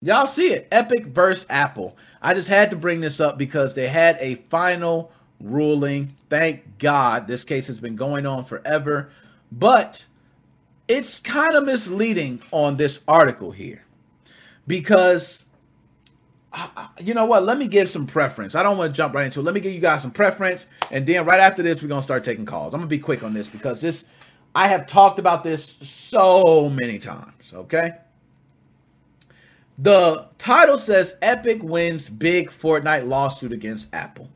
Y'all see it. Epic versus Apple. I just had to bring this up because they had a final ruling. Thank God. This case has been going on forever. But it's kind of misleading on this article here because you know what? Let me give some preference. I don't want to jump right into it. Let me give you guys some preference, and then right after this, we're gonna start taking calls. I'm gonna be quick on this because this I have talked about this so many times. Okay. The title says Epic wins big Fortnite lawsuit against Apple.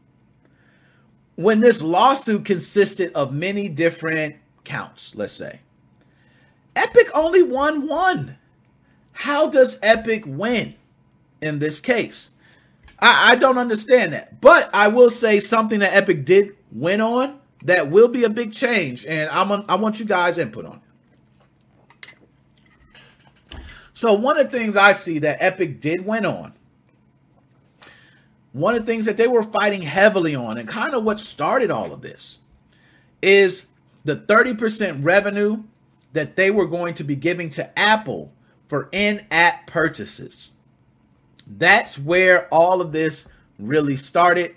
When this lawsuit consisted of many different counts, let's say, Epic only won one. How does Epic win in this case? I, I don't understand that. But I will say something that Epic did win on that will be a big change, and I'm on, I want you guys input on it. So one of the things I see that Epic did win on, one of the things that they were fighting heavily on, and kind of what started all of this, is the 30% revenue that they were going to be giving to Apple for in-app purchases. That's where all of this really started.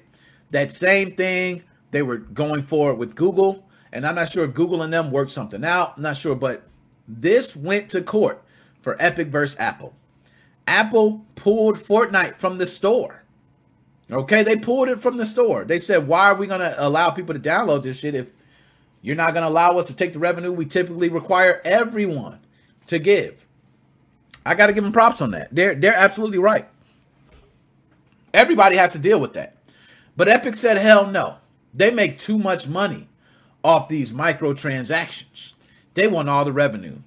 That same thing they were going forward with Google, and I'm not sure if Google and them worked something out. I'm not sure, but this went to court for Epic versus Apple. Apple pulled Fortnite from the store. Okay, they pulled it from the store. They said, "Why are we going to allow people to download this shit if you're not going to allow us to take the revenue we typically require everyone to give?" I got to give them props on that. They're they're absolutely right. Everybody has to deal with that. But Epic said, "Hell no. They make too much money off these microtransactions. They want all the revenue."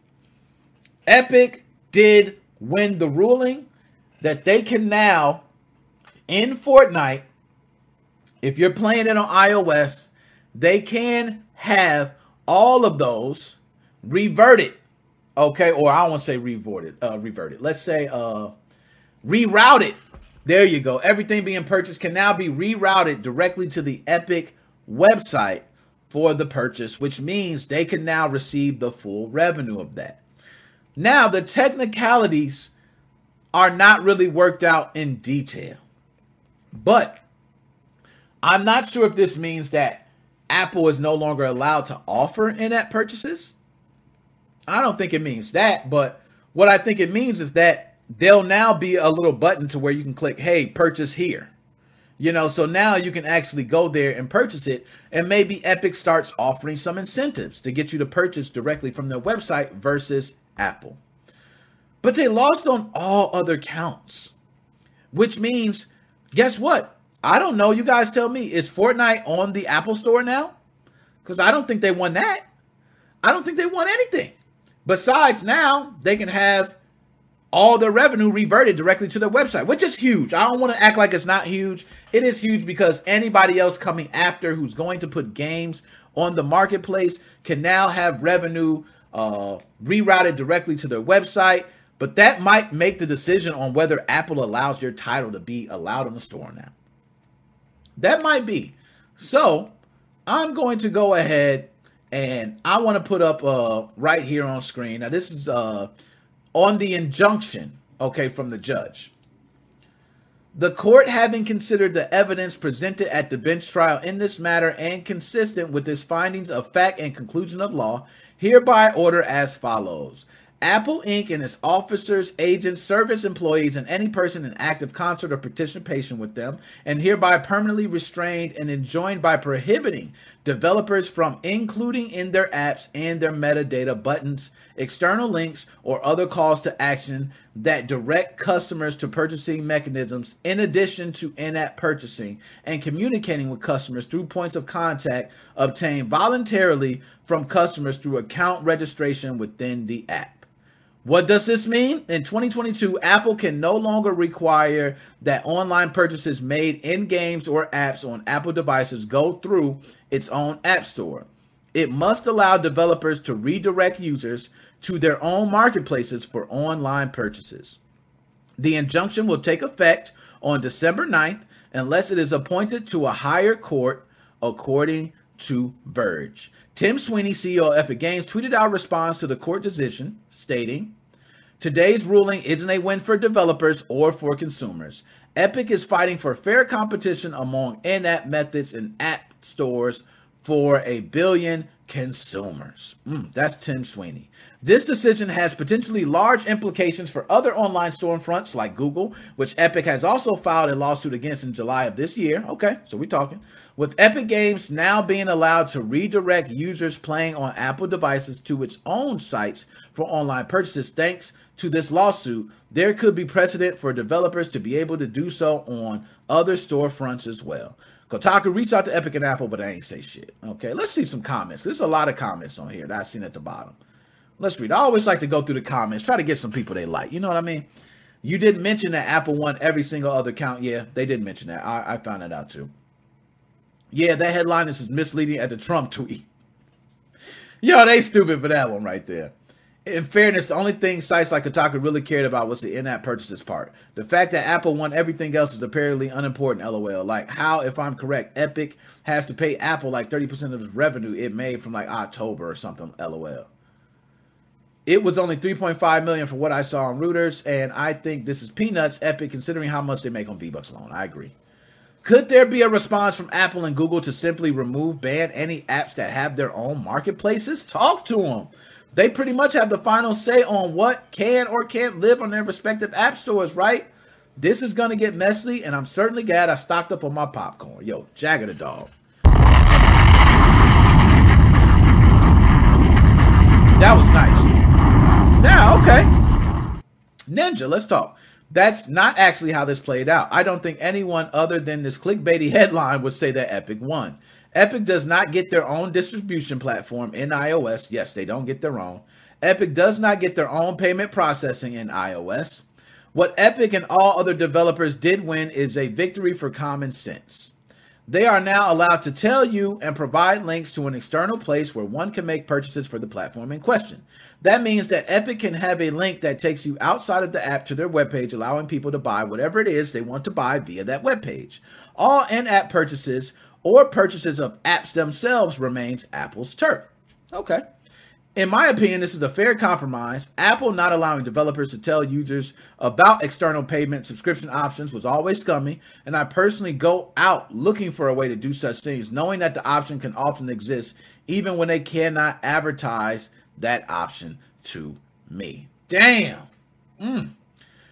Epic did win the ruling that they can now, in Fortnite, if you're playing it on iOS, they can have all of those reverted. Okay, or I to say reverted, uh, reverted. Let's say uh, rerouted. There you go. Everything being purchased can now be rerouted directly to the Epic website for the purchase, which means they can now receive the full revenue of that. Now, the technicalities are not really worked out in detail. But I'm not sure if this means that Apple is no longer allowed to offer in app purchases. I don't think it means that, but what I think it means is that there'll now be a little button to where you can click, hey, purchase here. You know, so now you can actually go there and purchase it. And maybe Epic starts offering some incentives to get you to purchase directly from their website versus Apple. But they lost on all other counts, which means, guess what? I don't know. You guys tell me. Is Fortnite on the Apple Store now? Because I don't think they won that. I don't think they won anything. Besides, now they can have all their revenue reverted directly to their website, which is huge. I don't want to act like it's not huge. It is huge because anybody else coming after who's going to put games on the marketplace can now have revenue uh, rerouted directly to their website. But that might make the decision on whether Apple allows your title to be allowed on the store now. That might be. So I'm going to go ahead and I want to put up uh, right here on screen. Now, this is uh, on the injunction, okay, from the judge. The court, having considered the evidence presented at the bench trial in this matter and consistent with its findings of fact and conclusion of law, hereby order as follows. Apple Inc. and its officers, agents, service employees, and any person in active concert or participation with them, and hereby permanently restrained and enjoined by prohibiting developers from including in their apps and their metadata buttons, external links, or other calls to action that direct customers to purchasing mechanisms in addition to in app purchasing and communicating with customers through points of contact obtained voluntarily from customers through account registration within the app. What does this mean? In 2022, Apple can no longer require that online purchases made in games or apps on Apple devices go through its own App Store. It must allow developers to redirect users to their own marketplaces for online purchases. The injunction will take effect on December 9th unless it is appointed to a higher court, according to Verge. Tim Sweeney, CEO of Epic Games, tweeted out a response to the court decision, stating, Today's ruling isn't a win for developers or for consumers. Epic is fighting for fair competition among in app methods and app stores for a billion consumers. Mm, that's Tim Sweeney. This decision has potentially large implications for other online storefronts like Google, which Epic has also filed a lawsuit against in July of this year. Okay, so we're talking. With Epic Games now being allowed to redirect users playing on Apple devices to its own sites for online purchases thanks to this lawsuit, there could be precedent for developers to be able to do so on other storefronts as well. Kotaku reached out to Epic and Apple, but I ain't say shit. Okay, let's see some comments. There's a lot of comments on here that I've seen at the bottom. Let's read. I always like to go through the comments, try to get some people they like. You know what I mean? You didn't mention that Apple won every single other count. Yeah, they didn't mention that. I, I found that out too. Yeah, that headline is misleading at the Trump tweet. Yo, they stupid for that one right there. In fairness, the only thing sites like Kotaku really cared about was the in-app purchases part. The fact that Apple won everything else is apparently unimportant. LOL. Like how, if I'm correct, Epic has to pay Apple like 30% of its revenue it made from like October or something. LOL. It was only 3.5 million for what I saw on Reuters, and I think this is peanuts epic considering how much they make on V-Bucks alone. I agree. Could there be a response from Apple and Google to simply remove, ban any apps that have their own marketplaces? Talk to them. They pretty much have the final say on what can or can't live on their respective app stores, right? This is going to get messy, and I'm certainly glad I stocked up on my popcorn. Yo, Jagger the dog. That was nice. Now, okay. Ninja, let's talk. That's not actually how this played out. I don't think anyone other than this clickbaity headline would say that Epic won. Epic does not get their own distribution platform in iOS. Yes, they don't get their own. Epic does not get their own payment processing in iOS. What Epic and all other developers did win is a victory for common sense. They are now allowed to tell you and provide links to an external place where one can make purchases for the platform in question. That means that Epic can have a link that takes you outside of the app to their webpage, allowing people to buy whatever it is they want to buy via that webpage. All in app purchases or purchases of apps themselves remains Apple's turf. Okay. In my opinion, this is a fair compromise. Apple not allowing developers to tell users about external payment subscription options was always scummy, and I personally go out looking for a way to do such things, knowing that the option can often exist even when they cannot advertise that option to me. Damn. Mm.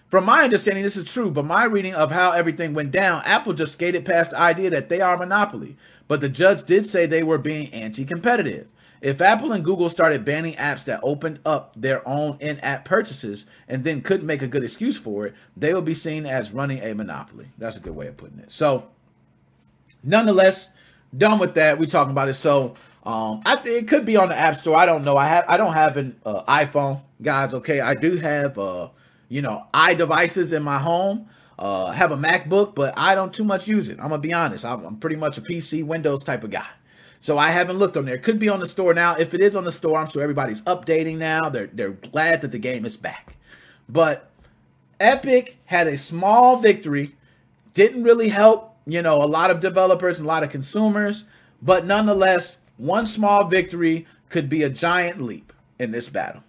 From my understanding, this is true, but my reading of how everything went down, Apple just skated past the idea that they are a monopoly. But the judge did say they were being anti competitive. If Apple and Google started banning apps that opened up their own in app purchases and then couldn't make a good excuse for it, they would be seen as running a monopoly. That's a good way of putting it. So, nonetheless, done with that. we talking about it. So, um, I think it could be on the App Store. I don't know. I have I don't have an uh, iPhone, guys. Okay, I do have uh, you know, i devices in my home. Uh, have a MacBook, but I don't too much use it. I'm gonna be honest. I'm, I'm pretty much a PC Windows type of guy. So I haven't looked on there. Could be on the store now. If it is on the store, I'm sure everybody's updating now. They're they're glad that the game is back. But Epic had a small victory. Didn't really help, you know, a lot of developers and a lot of consumers, but nonetheless, one small victory could be a giant leap in this battle.